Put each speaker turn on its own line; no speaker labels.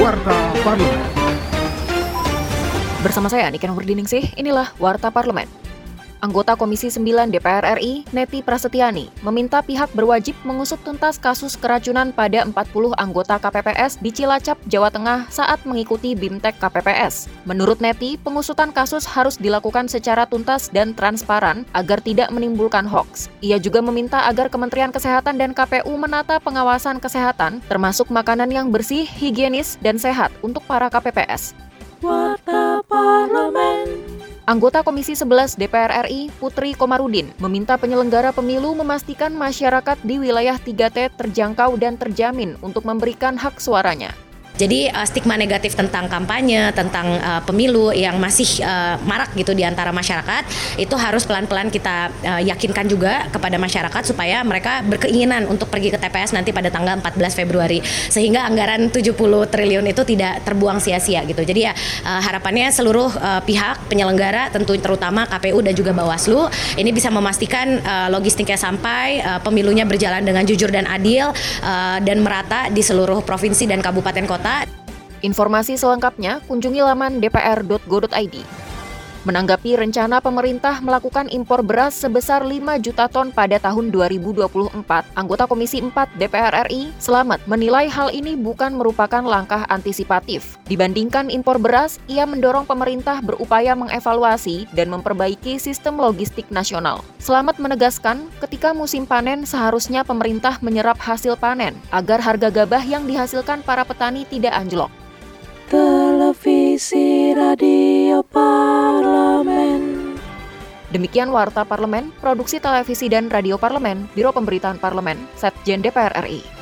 Warta Parlemen.
Bersama saya Niken Nurdiningsih, inilah Warta Parlemen. Anggota Komisi 9 DPR RI, Neti Prasetyani, meminta pihak berwajib mengusut tuntas kasus keracunan pada 40 anggota KPPS di Cilacap, Jawa Tengah saat mengikuti BIMTEK KPPS. Menurut Neti, pengusutan kasus harus dilakukan secara tuntas dan transparan agar tidak menimbulkan hoaks. Ia juga meminta agar Kementerian Kesehatan dan KPU menata pengawasan kesehatan, termasuk makanan yang bersih, higienis, dan sehat untuk para KPPS.
Parlemen.
Anggota Komisi 11 DPR RI, Putri Komarudin, meminta penyelenggara pemilu memastikan masyarakat di wilayah 3T terjangkau dan terjamin untuk memberikan hak suaranya.
Jadi uh, stigma negatif tentang kampanye, tentang uh, pemilu yang masih uh, marak gitu di antara masyarakat, itu harus pelan-pelan kita uh, yakinkan juga kepada masyarakat supaya mereka berkeinginan untuk pergi ke TPS nanti pada tanggal 14 Februari sehingga anggaran 70 triliun itu tidak terbuang sia-sia gitu. Jadi ya uh, harapannya seluruh uh, pihak penyelenggara tentu terutama KPU dan juga Bawaslu ini bisa memastikan uh, logistiknya sampai uh, pemilunya berjalan dengan jujur dan adil uh, dan merata di seluruh provinsi dan kabupaten kota
Informasi selengkapnya kunjungi laman dpr.go.id. Menanggapi rencana pemerintah melakukan impor beras sebesar 5 juta ton pada tahun 2024, anggota Komisi 4 DPR RI, Selamat, menilai hal ini bukan merupakan langkah antisipatif. Dibandingkan impor beras, ia mendorong pemerintah berupaya mengevaluasi dan memperbaiki sistem logistik nasional. Selamat menegaskan, ketika musim panen seharusnya pemerintah menyerap hasil panen agar harga gabah yang dihasilkan para petani tidak anjlok.
Televisi Radio Parlemen.
Demikian Warta Parlemen, Produksi Televisi dan Radio Parlemen, Biro Pemberitaan Parlemen, Setjen DPR RI.